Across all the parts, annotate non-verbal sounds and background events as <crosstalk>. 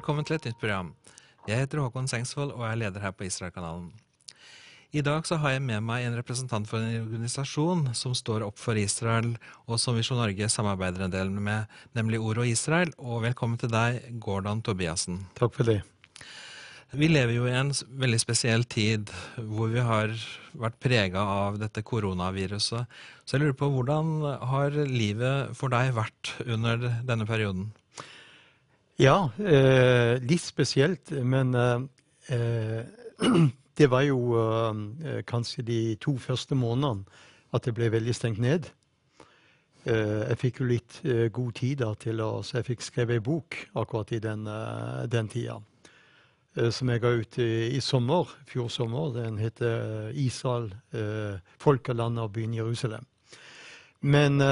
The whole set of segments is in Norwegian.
Velkommen til et nytt program. Jeg heter Håkon Sengsvold og er leder her på Israelkanalen. I dag så har jeg med meg en representant for en organisasjon som står opp for Israel, og som Visjon Norge samarbeider en del med, nemlig Ord og Israel. Og velkommen til deg, Gordon Tobiassen. Takk for det. Vi lever jo i en veldig spesiell tid hvor vi har vært prega av dette koronaviruset. Så jeg lurer på hvordan har livet for deg vært under denne perioden? Ja, eh, litt spesielt, men eh, <clears throat> det var jo eh, kanskje de to første månedene at det ble veldig stengt ned. Eh, jeg fikk jo litt eh, god tid da til å Så jeg fikk skrevet ei bok akkurat i den, eh, den tida. som jeg ga ut i, i sommer, fjor sommer. Den heter Israel, eh, landet og byen Jerusalem. Men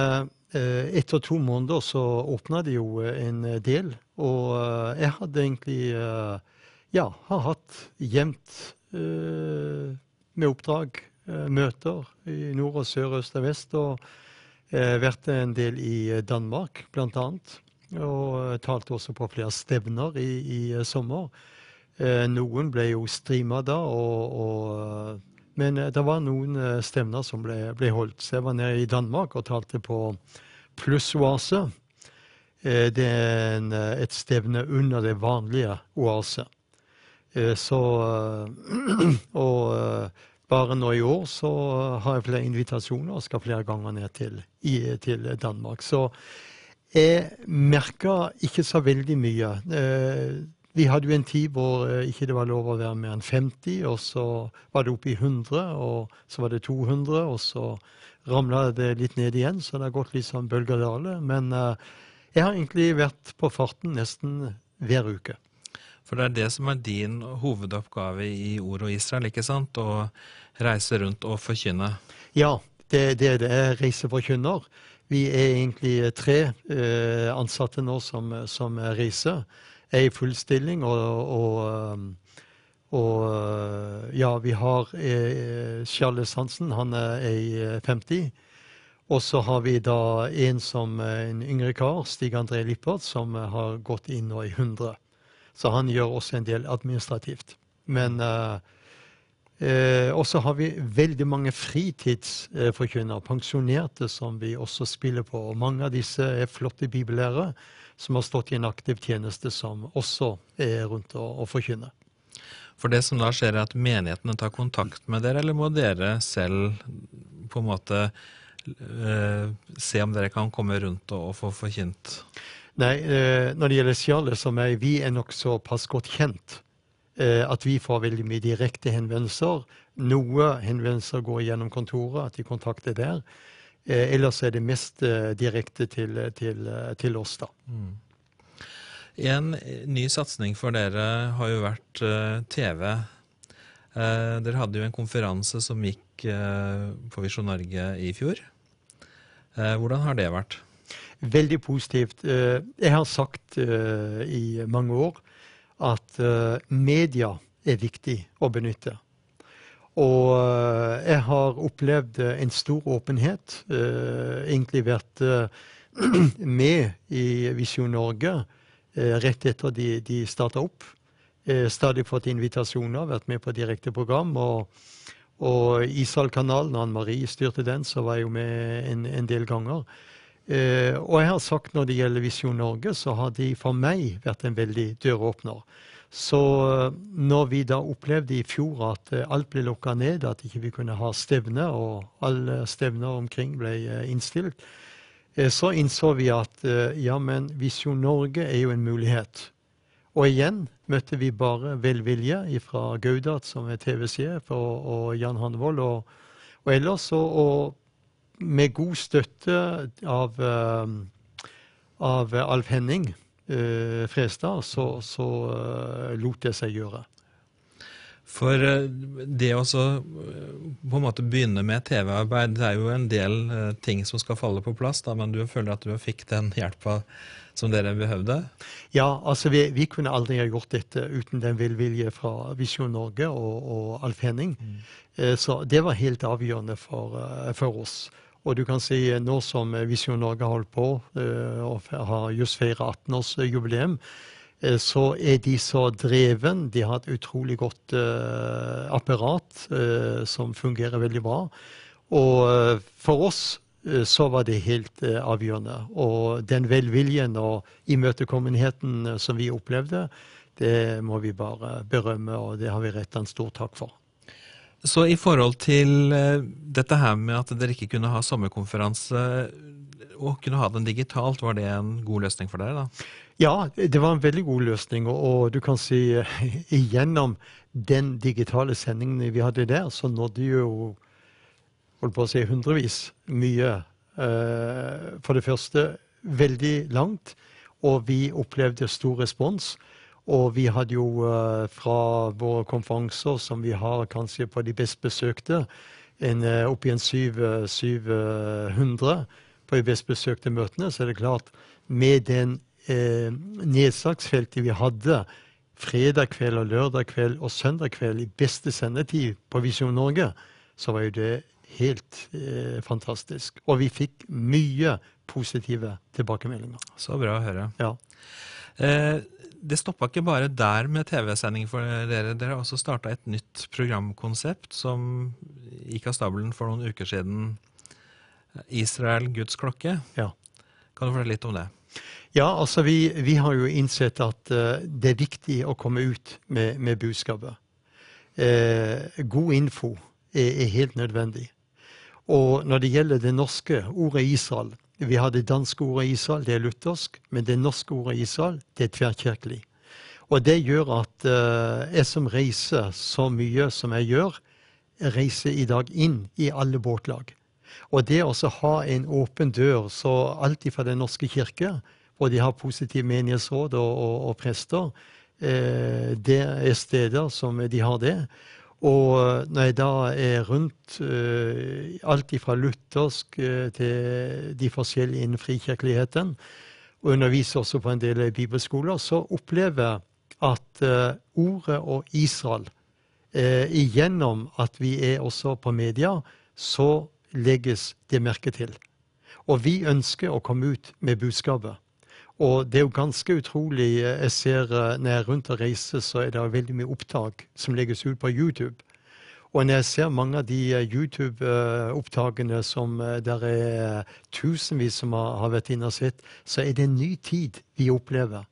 etter to måneder så åpna det jo en del, og jeg hadde egentlig ja, har hatt jevnt med oppdrag, møter i nord og sør, øst og vest. Og vært en del i Danmark, blant annet. Og talte også på flere stevner i, i sommer. Noen ble jo streama da, og, og, men det var noen stevner som ble, ble, holdt. Så jeg var nede i Danmark og talte på Pluss Oase. Det er en, et stevne under det vanlige Oase. Så <clears throat> Og bare nå i år så har jeg flere invitasjoner og skal flere ganger ned til, i, til Danmark. Så jeg merka ikke så veldig mye. Vi hadde jo en tid hvor ikke det var lov å være mer enn 50, og så var det oppe i 100, og så var det 200, og så ramla det litt ned igjen, så det har gått litt sånn bølgedale. Men jeg har egentlig vært på farten nesten hver uke. For det er det som er din hovedoppgave i Ord og Israel, ikke sant? Å reise rundt og forkynne? Ja, det, det er det. Jeg reiser forkynner. Vi er egentlig tre eh, ansatte nå som, som reiser er i full stilling, og, og, og ja, vi har eh, Charles Hansen, han er i 50. Og så har vi da en som en yngre kar, Stig André Lippert, som har gått inn nå i 100. Så han gjør også en del administrativt. Men eh, eh, også har vi veldig mange fritidsforkynnere, pensjonerte, som vi også spiller på. Og mange av disse er flotte bibellærere som har stått i en aktiv tjeneste, som også er rundt å, å forkynne. For det som da skjer, er at menighetene tar kontakt med dere, eller må dere selv på en måte eh, se om dere kan komme rundt og, og få forkynt? Nei, eh, når det gjelder Charles som meg, vi er nok såpass godt kjent eh, at vi får veldig mye direkte henvendelser. Noe henvendelser går gjennom kontoret, at de kontakter der. Eh, ellers er det mest eh, direkte til, til, til oss, da. Mm. En ny satsing for dere har jo vært TV. Dere hadde jo en konferanse som gikk på Visjon Norge i fjor. hvordan har det vært? Veldig positivt. jeg har sagt i mange år at media er viktig å benytte. Og eh, jeg har opplevd eh, en stor åpenhet. Eh, egentlig vært <clears throat> med i Visjon Norge rett etter de, de starta opp. Stadig fått invitasjoner, vært med på direkte program. Og, og Israel-kanalen, Ann Marie styrte den, så var jeg jo med en, en del ganger. og jeg har sagt når det gjelder Visjon Norge, så har de for meg vært en veldig døråpner. Så eh, når vi da opplevde i fjor at eh, alt ble lukka ned, at ikke vi kunne ha stevne, og alle stevner omkring ble eh, innstilt, så innså vi at ja, men Visjon Norge er jo en mulighet. Og igjen møtte vi bare velvilje fra Gaudat, som er TV-sjef, og, og, Jan Hanvold og, og ellers. Og, og, med god støtte av, av Alf Henning Frestad, så, så uh, lot det seg gjøre. For eh, det å på en måte begynne med TV-arbeid, det er jo en del ting som skal falle på plass, da, men du føler at du fikk den hjelpa som dere behøvde? Ja, altså vi, vi, kunne aldri ha gjort dette uten den velvilje fra Visjon Norge og, og Alf Henning. Mm. Så det var helt avgjørende for, for oss. Og du kan si eh, nå som Visjon Norge har holdt på eh, og har just feira 18-årsjubileum, eh, så er de så dreven. De har et utrolig godt eh, apparat eh, som fungerer veldig bra. Og eh, for oss eh, så var det helt eh, avgjørende. Og den velviljen og imøtekommenheten eh, som vi opplevde, det må vi bare berømme, og det har vi retta en stor takk for. Så i forhold til eh, dette her med at dere ikke kunne ha sommerkonferanse og kunne ha den digitalt, var det en god løsning for dere da? Ja, det var en veldig god løsning. Og, du kan si igjennom gjennom den digitale sendingen vi hadde der, så nådde jo holdt på å si hundrevis mye. Eh, for det første veldig langt, og vi opplevde stor respons. Og vi hadde jo eh, fra våre konferanser, som vi har kanskje på de best besøkte, en, opp oppi en eh, 700 på de best besøkte møtene, så er det klart med den eh, nedslagsfeltet vi hadde fredag kveld og lørdag kveld og søndag kveld i beste sendetid på Visjon Norge, så var jo det helt eh, fantastisk. Og vi fikk mye positive tilbakemeldinger. Så bra å høre. Ja. Eh, det stoppa ikke bare der med TV-sending for dere. Dere har også starta et nytt programkonsept som gikk av stabelen for noen uker siden. Israel, Guds klokke. Ja. Kan du fortelle litt om det? Ja, altså vi, vi har jo innsett at uh, det er viktig å komme ut med, med budskapet. Eh, god info er, er helt nødvendig. Og når det gjelder det norske ordet Israel Vi har det danske ordet Israel, det er luthersk. Men det norske ordet Israel, det er tverrkirkelig. Og det gjør at eh, jeg som reiser så mye som jeg gjør, reiser i dag inn i alle båtlag. Og det å ha en åpen dør, så alt fra Den norske kirke, hvor de har positive menighetsråd og, og, og prester, eh, det er steder som de har det. Og når jeg da er rundt uh, alt fra luthersk uh, til de forskjellige innen frikirkeligheten, og underviser også på en del bibelskoler, så opplever jeg at uh, ordet og Israel eh, Igjennom at vi er også på media, så legges det merke til. Og vi ønsker å komme ut med budskapet. Og det er jo ganske utrolig. eh, Jeg ser eh, når jeg er rundt og reiser, så er det veldig mye opptak som legges ut på YouTube. Og når jeg ser mange av de eh, YouTube-opptakene som det er tusenvis som har, vært inne og sett, så er det en ny tid vi opplever.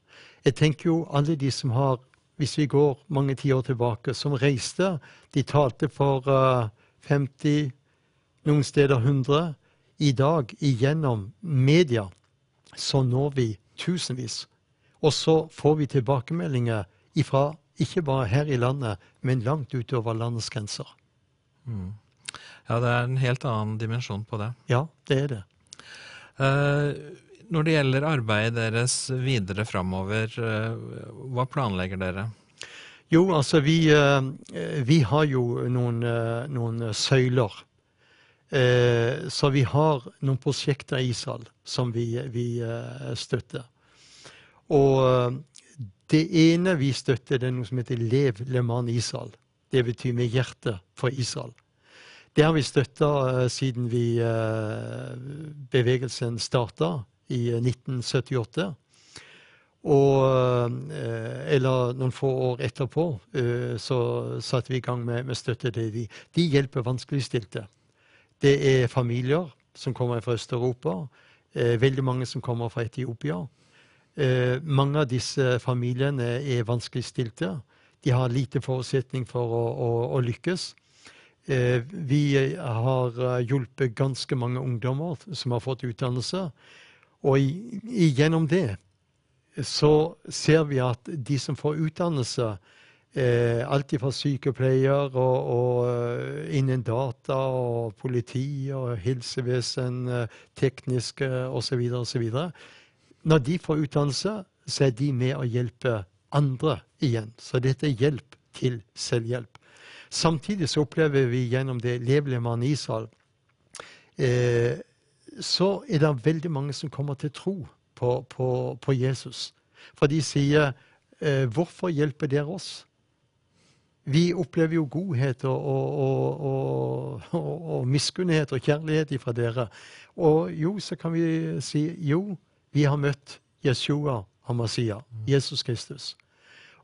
Jeg tenker jo alle de som har, hvis vi går mange tiår tilbake, som reiste, de talte for eh, 50, noen steder 100. I dag, igjennom media, så når vi tusenvis. Og så får vi tilbakemeldinger ifra ikke bare her i landet, men langt utover landets grenser. Ja, det er en helt annen dimensjon på det. Ja, det er det. Uh, når det gjelder arbeidet deres videre framover, uh, hva planlegger dere? Jo, altså vi, uh, vi har jo noen, noen søyler. Eh, Så vi har noen prosjekter i Israel som vi, vi eh, støtter. Og eh, det ene vi støtter, det er noe som heter Lev Leman Israel. Det betyr med hjerte for Israel. Det har vi støtta siden vi, bevegelsen starta i eh, 1978. Og, eller noen få år etterpå så satte vi i gang med, med støtte til de. De hjelper vanskeligstilte. Det er familier som kommer fra Øst-Europa. Eh, veldig mange som kommer fra Etiopia. Eh, mange av disse familiene er vanskeligstilte. De har lite forutsetning for å, å, å lykkes. Eh, vi har hjulpet ganske mange ungdommer som har fått utdannelse. Og gjennom det så ser vi at de som får utdannelse, alt fra sykepleier og, og eh, innen data og politi og helsevesen, eh, tekniske osv., osv. Når de får utdannelse, så er de med å hjelpe andre igjen. Så dette er hjelp til selvhjelp. Samtidig så opplever vi gjennom det Levelemann Israel eh, så er det veldig mange som kommer til tro på, på, på Jesus. For de sier eh, 'Hvorfor hjelper dere oss?' Vi opplever jo godhet og, og, og, og, miskunnhet og kjærlighet ifra dere. Og jo, så kan vi si jo, vi har møtt Jeshua Hamasia, Jesus Kristus.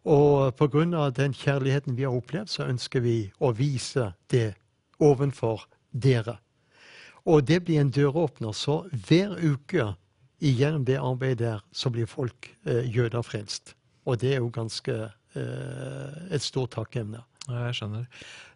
Og pga. den kjærligheten vi har opplevd, så ønsker vi å vise det ovenfor dere. Og det blir en døråpner. Så hver uke gjennom det arbeidet der, så blir folk eh, jøder frelst. Og det er jo ganske et stort takkemne. Ja, jeg skjønner.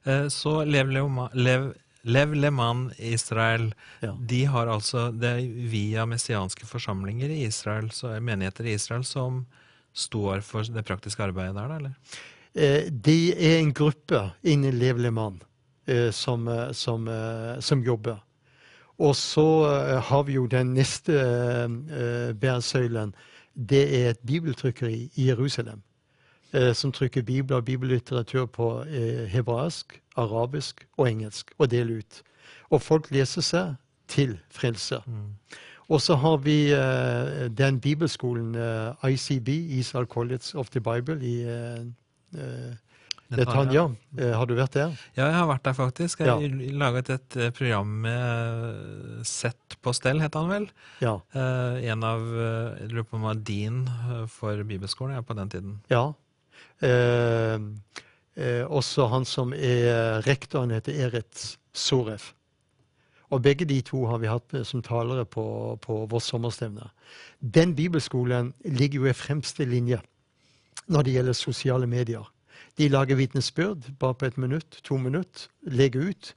Eh, så Lev, Lev, Lev Leman Israel, Ja. de har altså Det er via messianske forsamlinger i Israel, så er menigheter i Israel, som står for det praktiske arbeidet der, eller? De det er en gruppe innen Lev Leman eh, som, eh, som, eh, som jobber. Og så eh, har vi jo den neste eh, bæresøylen. Det er et bibeltrykkeri i Jerusalem. Eh, Som trykker bibler og bibellitteratur på eh, hebraisk, arabisk og engelsk og deler ut. Og folk leser seg til frelse. Og så har vi eh, den bibelskolen ICB, Israel College of the Bible, i Netanya. Har du vært der? Ja, jeg har vært der faktisk. Jeg Ja. laget et program med Sett på stell, het han vel. Ja. En av Jeg lurer på om var din for bibelskolen ja, på den tiden. ja. Eh, eh, også han som er rektor, han heter Eretz Soref. Og begge de to har vi hatt som talere på, på vårt sommerstevne. Den bibelskolen ligger jo i fremste linje når det gjelder sosiale medier. De lager vitnesbyrd bare på et minutt, to minutt, legger ut.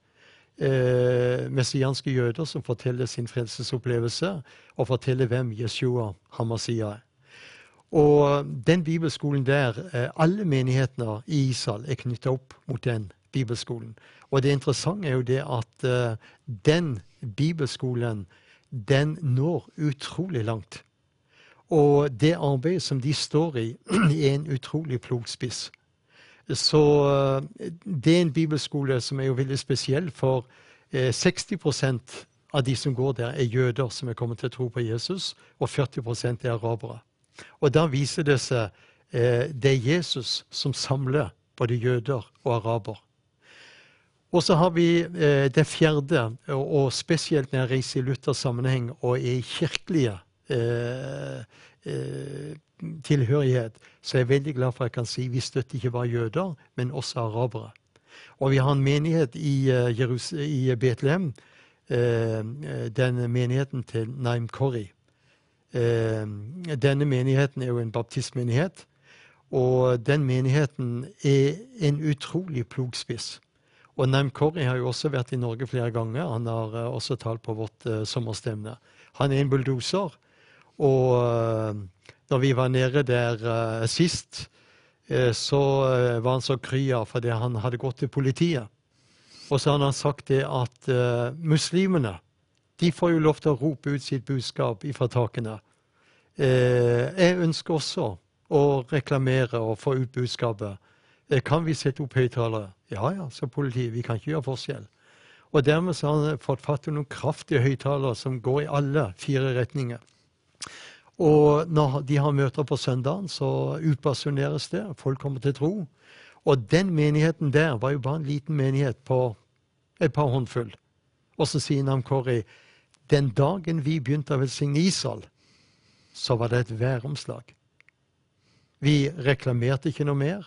Eh, messianske jøder som forteller sin frelsesopplevelse, og forteller hvem Jeshua Hamasia er. Og den bibelskolen der, eh, alle menighetene i Israel er knytta opp mot den bibelskolen. Og det interessante er jo det at eh, den bibelskolen, den når utrolig langt. Og det arbeidet som de står i, <clears throat> er en utrolig plogspiss. Så eh, det er en bibelskole som er jo veldig spesiell, for eh, 60% av de som går der, er jøder som er kommet til å tro på Jesus, og 40% er arabere. Og da viser det seg eh, det er Jesus som samler både jøder og araber. Og så har vi eh, det fjerde, og, og spesielt når jeg reiser i Luthers sammenheng og er i kirkelige eh, eh, tilhørighet, så er jeg veldig glad for at jeg kan si vi støtter ikke bare jøder, men også arabere. Og vi har en menighet i, uh, i Betlehem, uh, den menigheten til Naim Kori. Eh, denne menigheten er jo en baptistmenighet, og den menigheten er en utrolig plogspiss. Og Nam Kori har jo også vært i Norge flere ganger. Han har eh, også talt på vårt eh, sommerstevne. Han er en bulldoser. Og når vi var nede der sist, så var han så kry av fordi han hadde gått til politiet. Og så hadde han sagt det at muslimene de får jo lov til å rope ut sitt budskap ifra takene. Eh, jeg ønsker også å reklamere og få ut budskapet. Eh, kan vi sette opp høyttalere? Ja ja, sa politiet. Vi kan ikke gjøre forskjell. Og dermed så har han fått fatt i noen kraftige høyttalere som går i alle fire retninger. Og når de har møter på søndagen, så utbasuneres det. Folk kommer til tro. Og den menigheten der var jo bare en liten menighet på et par håndfull. Og så sier Nam Kori den dagen vi begynte å velsigne Israel, så var det et væromslag. Vi reklamerte ikke noe mer.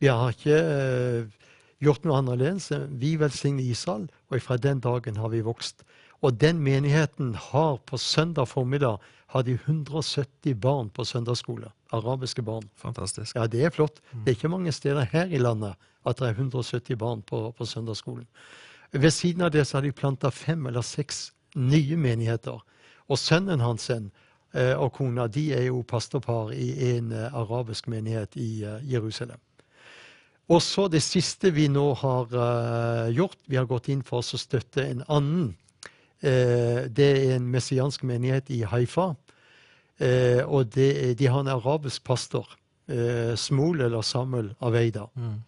Vi har ikke uh, gjort noe annerledes. Vi velsigner Israel, og fra den dagen har vi vokst. Og den menigheten har på søndag formiddag har de 170 barn på søndagsskole. Arabiske barn. Fantastisk. Ja, det er flott. Det er ikke mange steder her i landet at det er 170 barn på, på søndagsskolen. Ved siden av det så har de planta fem eller seks nye menigheter. Og sønnen hans eh, og kona de er jo pastorpar i en eh, arabisk menighet i eh, Jerusalem. Og så det siste vi nå har gjort, vi har gått inn for å støtte en annen. Det er en messiansk menighet i Haifa. Og det, de har en arabisk pastor. Smol eller Samuel Aveida. Mm.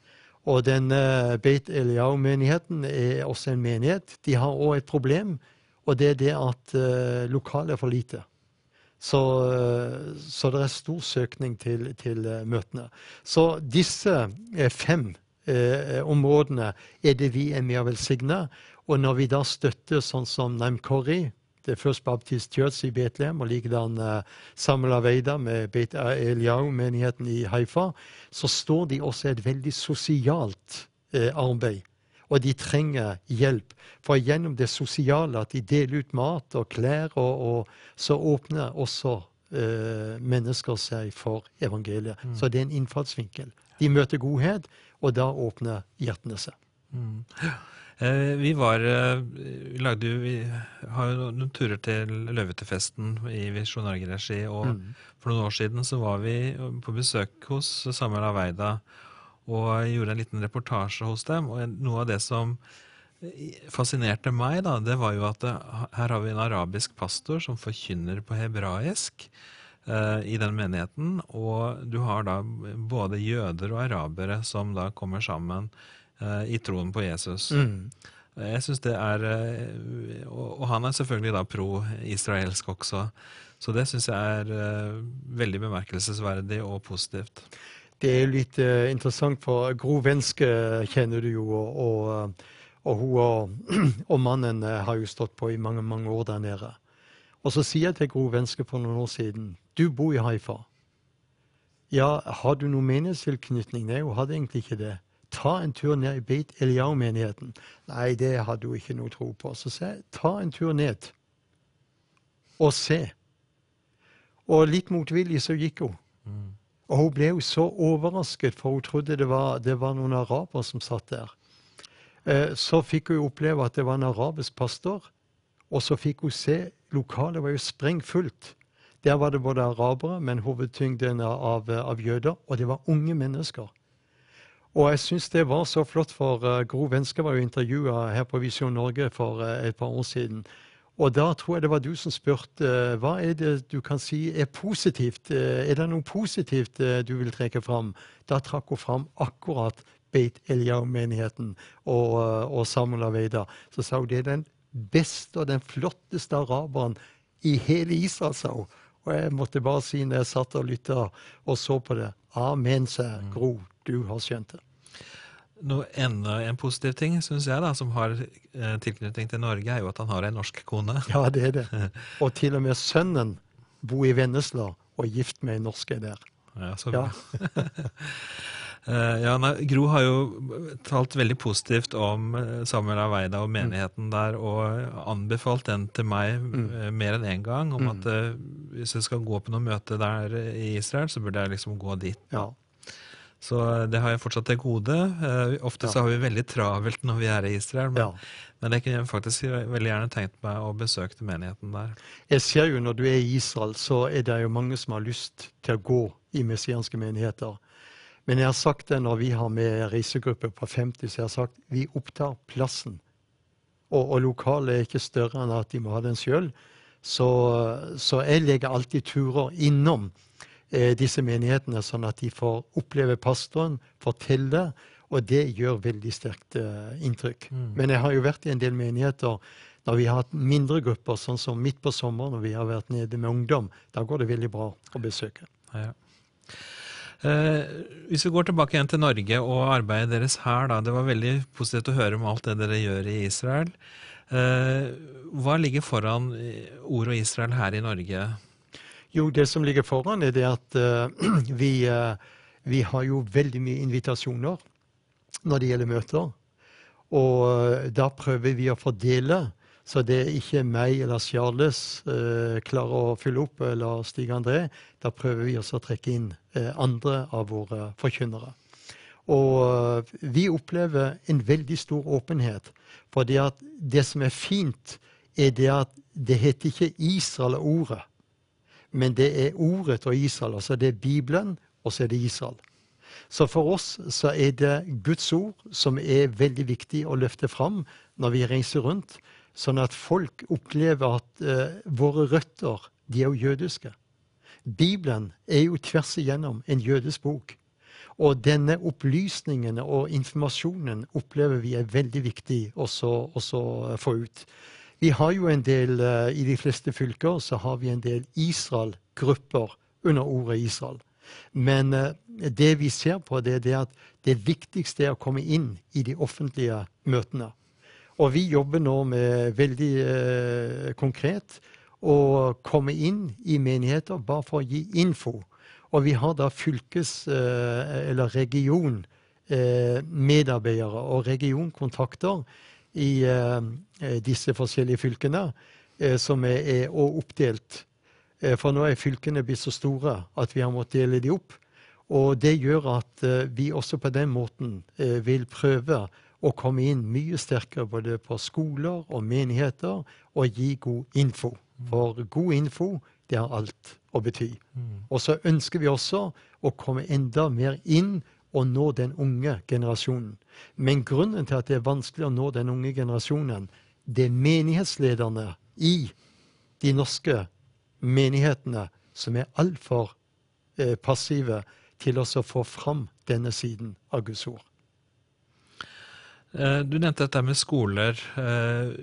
Og den Beit Eliyahu menigheten er også en menighet. De har òg et problem, og det er det at uh, lokalet er for lite. Så, eh, så det er stor søkning til, til eh, møtene. Så disse eh, fem eh, områdene er det vi er med å velsigne. Og når vi da støtter sånn som Naim Kori, det First Baptist Church i Betlehem, og likedan uh, Samuel Aveida med Beit Eliau-menigheten i Haifa, så står de også i et veldig sosialt uh, arbeid. Og de trenger hjelp. For gjennom det sosiale, at de deler ut mat og klær, og, og så åpner også eh, mennesker seg for evangeliet. Mm. Så det er en innfallsvinkel. De møter godhet, og da åpner hjertene seg. Mm. Eh, vi var eh, Vi lagde jo Vi har jo noen turer til Løvetefesten i Visjon Norge-regi, og mm. for noen år siden så var vi på besøk hos Samuel Aveida og gjorde en liten reportasje hos dem. Og noe av det som fascinerte meg, da, det var jo at det, her har vi en arabisk pastor som forkynner på hebraisk eh, i den menigheten. Og du har da både jøder og arabere som da kommer sammen Eh, i troen på Jesus. Mm. Jeg synes det er eh, Og han er selvfølgelig da pro-israelsk også. Så det syns jeg er eh, veldig bemerkelsesverdig og positivt. Det er litt uh, interessant, for Gro Venske kjenner du jo, og, og, og hun og, <clears throat> og, mannen har jo stått på i mange mange år der nede. Og så sier jeg til Gro Venske for noen år siden Du bor i Haifa. Ja, har du noen meningstilknytning? Nei, hun hadde egentlig ikke det ta en tur ned i Beit Eliau-menigheten. Nei, det hadde hun ikke noe tro på. Så sa jeg ta en tur ned og se. Og litt motvillig så gikk hun. Mm. Og hun ble jo så overrasket, for hun trodde det var, det var noen arabere som satt der. Eh, så fikk hun oppleve at det var en arabisk pastor, og så fikk hun se Lokalet var jo sprengfullt. Der var det både arabere, men hovedtyngden av, av jøder, og det var unge mennesker. Og jeg syns det var så flott, for uh, Gro Venske var jo intervjua her på Visjon Norge for uh, et par år siden. Og da tror jeg det var du som spurte hva er det du kan si er positivt. er det noe positivt du vil trekke fram? Da trakk hun fram akkurat Beit Eliau-menigheten og, og Samuel Aveida. Så sa hun det er den beste og den flotteste araberen i hele Israel, sa hun. Og jeg måtte bare si når jeg satt og lytta og så på det Amen, sa Gro du har skjønt det. Noe enda en positiv ting synes jeg da, som har eh, tilknytning til Norge, er jo at han har en norsk kone. Ja, det er det. <laughs> Og til og med sønnen bor i Vennesla og er gift med en norsk der. Ja, så bra. Ja. Uh, <laughs> ja, nei, Gro har jo talt veldig positivt om eh, Samuel Aveida og menigheten mm. der, og anbefalt den til meg mm. mer enn én en gang, om mm. at hvis jeg skal gå på noe møte der i Israel, så burde jeg liksom gå dit. Ja. Så eh, det har jeg fortsatt til gode. Uh, ofte så har vi veldig travelt når vi er i Israel, men, men jeg kunne faktisk veldig gjerne tenkt meg å besøke menigheten der. Jeg ser jo når du er i Israel, så er det jo mange som har lyst til å gå i messianske menigheter. Men jeg har sagt det når vi har med reisegrupper på 50, så jeg har sagt vi opptar plassen. Og, og lokalet er ikke større enn at de må ha den sjøl. Så, så jeg legger alltid turer innom Eh, disse menighetene, sånn at de får oppleve pastoren, fortelle. Og det gjør veldig sterkt uh, inntrykk. Mm. Men jeg har jo vært i en del menigheter når vi har hatt mindre grupper, sånn som midt på sommeren når vi har vært nede med ungdom. Da går det veldig bra å besøke. Ja. Eh, hvis vi går tilbake igjen til Norge og arbeidet deres her, da. Det var veldig positivt å høre om alt det dere gjør i Israel. Eh, hva ligger foran ord og Israel her i Norge? Jo, det som ligger foran, er det at uh, <clears throat> vi, uh, vi, har jo veldig mye invitasjoner når det gjelder møter. Og uh, da prøver vi å fordele, så det er ikke meg eller Charles klarer å fylle opp, eller Stig André. Da prøver vi også å trekke inn andre av våre forkynnere. Og vi opplever en veldig stor åpenhet. For det, det som er fint, er det at det heter ikke Israel og ordet men det er ordet og Israel. Altså det er Bibelen, og så er det Israel. Så for oss så er det Guds ord som er veldig viktig å løfte fram når vi reiser rundt, sånn at folk opplever at uh, våre røtter de er jo jødiske. Bibelen er jo tvers igjennom en jødisk bok. Og denne opplysningen og informasjonen opplever vi er veldig viktig også å få ut. Vi har jo en del, uh, I de fleste fylker så har vi en del Israel-grupper under ordet Israel. Men uh, det vi ser på, det er at det viktigste er å komme inn i de offentlige møtene. Og vi jobber nå med veldig eh, konkret å komme inn i menigheter bare for å gi info. Og vi har da fylkes- eh, eller regionmedarbeidere og regionkontakter i eh, disse forskjellige fylkene, eh, som er, er oppdelt. Eh, For nå er fylkene blitt så store at vi har måttet dele de opp. Og det gjør at eh, vi også på den måten eh, vil prøve å komme inn mye sterkere både på skoler og menigheter og gi god info. For god info, det har alt å bety. Og så ønsker vi også å komme enda mer inn og nå den unge generasjonen. Men grunnen til at det er vanskelig å nå den unge generasjonen, det er menighetslederne i de norske menighetene som er altfor eh, passive til å få fram denne siden av Guds ord. Eh, Du nevnte dette med skoler. Eh,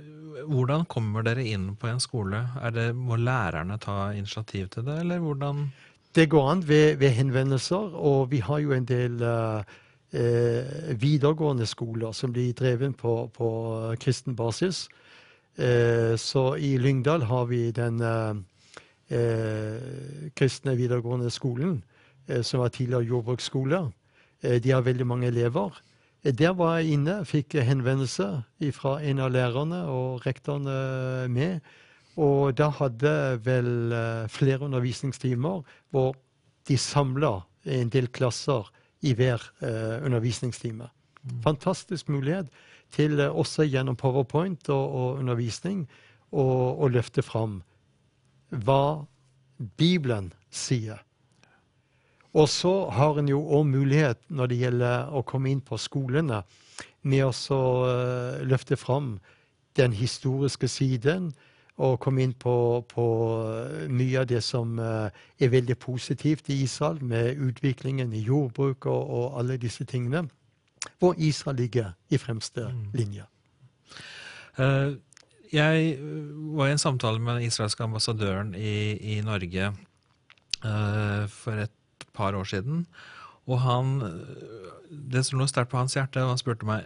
Hvordan kommer dere inn på en skole? Det, må lærerne ta initiativ til det, eller hvordan Det går an ved, ved henvendelser, og vi har jo en del eh, eh, videregående skoler som blir drevet på, på kristen basis. Eh, så i Lyngdal har vi den eh, eh, kristne videregående skolen, eh, som var tidligere jordbruksskole. De har veldig mange elever. Der var jeg inne, fikk henvendelse fra en av lærerne og rektorene med. Og da hadde vel eh, flere undervisningstimer hvor de samla en del klasser i hver eh, undervisningstime. Fantastisk mulighet til eh, også gjennom powerpoint og, og undervisning å løfte fram hva Bibelen sier. Og så har en jo òg mulighet når det gjelder å komme inn på skolene, med å løfte fram den historiske siden og kom inn på, på eh, mye av det som eh, er veldig positivt i Israel, med utviklingen i jordbruk og, og alle disse tingene, hvor Israel ligger i fremste linje. Eh, Jeg var i en samtale med den israelske ambassadøren i, i Norge for et par år siden. Og han, det som lå sterkt på hans hjerte, og han spurte meg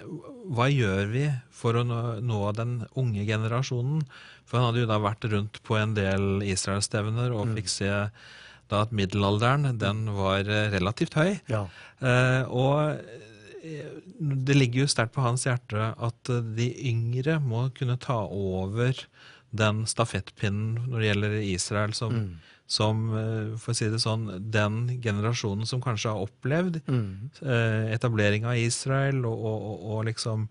hva gjør vi for å nå, den unge generasjonen. For han hadde jo da vært rundt på en del Israel-stevner og fikk se da at middelalderen den var eh, relativt høy. Ja. Eh, og eh, det ligger jo sterkt på hans hjerte at eh, de yngre må kunne ta over den stafettpinnen når det gjelder Israel, som, som eh, for å si det sånn, den generasjonen som kanskje har opplevd Mm. eh, etablering av Israel og, og, og, og liksom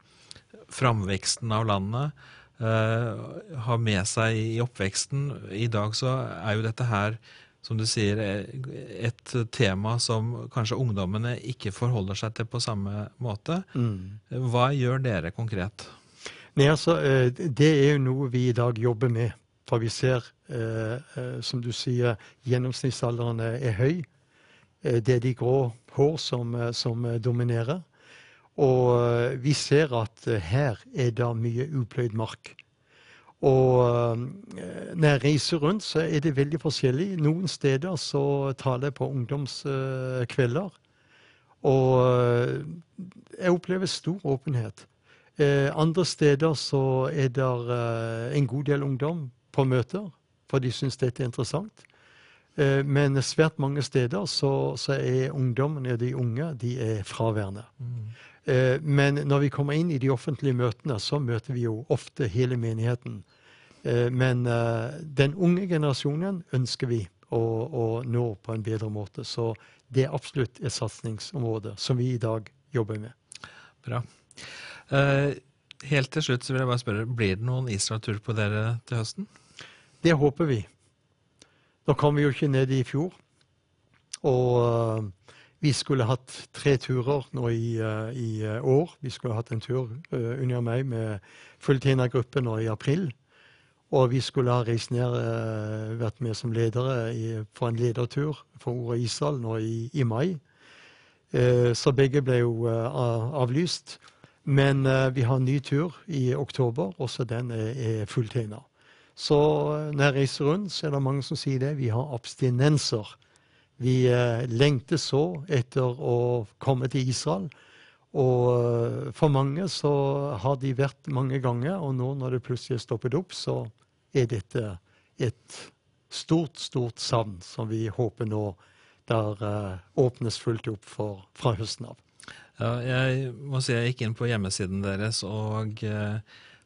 framveksten av landet eh, har med seg i oppveksten. I dag så er jo dette her, som du sier, et tema som kanskje ungdommene ikke forholder seg til på samme måte. Mm. Hva gjør dere konkret? Nei, altså, Det er jo noe vi i dag jobber med. For vi ser, eh, eh, som du sier, gjennomsnittsalderen er er høy. Eh, Det er de grå hår som, eh, som eh, dominerer. Og eh, vi ser at eh, her er det mye upløyd mark. Og eh, når jeg reiser rundt, så er det veldig forskjellig. Noen steder så taler jeg på ungdomskvelder. Og eh, jeg opplever stor åpenhet. Eh, andre steder så er det eh, en god del ungdom på møter, for de syns dette er interessant. Eh, men svært mange steder så, så er ungdommene, de unge, de er fraværende. Eh, men når vi kommer inn i de offentlige møtene, så møter vi jo ofte hele menigheten. Eh, men den unge generasjonen ønsker vi å, å nå på en bedre måte. Så det er absolutt et satsingsområde som vi i dag jobber med. Bra. Eh, helt til slutt så vil jeg bare spørre, blir det noen Israel-tur på dere til høsten? Det håper vi. Da kom vi jo ikke ned i fjor. Og øh, vi skulle hatt tre turer nå i, øh, i øh, år. Vi skulle hatt en tur under meg med fulltjenergruppe nå i april. Og vi skulle ha reist ned, vært med som ledere på en ledertur for Ordet Israel nå i, i mai. Eh, Så begge ble jo avlyst. Men vi har en ny tur i oktober, også den er fulltegna. Så eh, når jeg reiser rundt, så er det mange som sier det. Vi har abstinenser. Vi eh, lengter så etter å komme til Israel. Og eh, for mange så har de vært mange ganger, og nå når det plutselig er stoppet opp, så er dette et stort, stort savn som vi håper nå der åpnes fullt opp for fra høsten av. Ja, jeg må si jeg gikk inn på hjemmesiden deres og uh,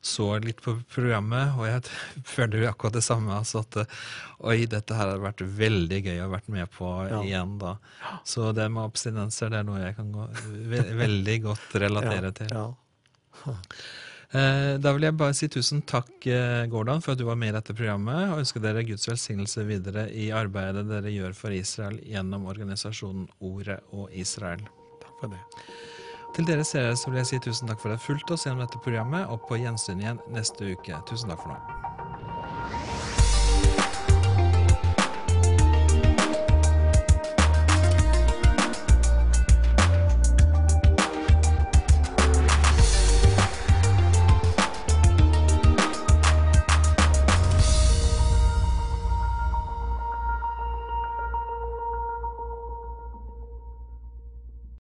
så litt på programmet, og jeg <laughs> føler jo akkurat det samme. Altså at oi, dette her hadde vært veldig gøy å vært med på ja. igjen da. Så det med abstinenser det er noe jeg kan gå ve <laughs> veldig godt relatere til. Ja. <laughs> Eh, da vil jeg bare si tusen takk, eh, Gordon, for at du var med i dette programmet, og ønsker dere Guds velsignelse videre i arbeidet dere gjør for Israel gjennom organisasjonen Ordet og Israel. Takk for det. Til dere seere så vil jeg si tusen takk for at dere fulgte oss gjennom dette programmet, og på gjensyn igjen neste uke. Tusen takk for nå.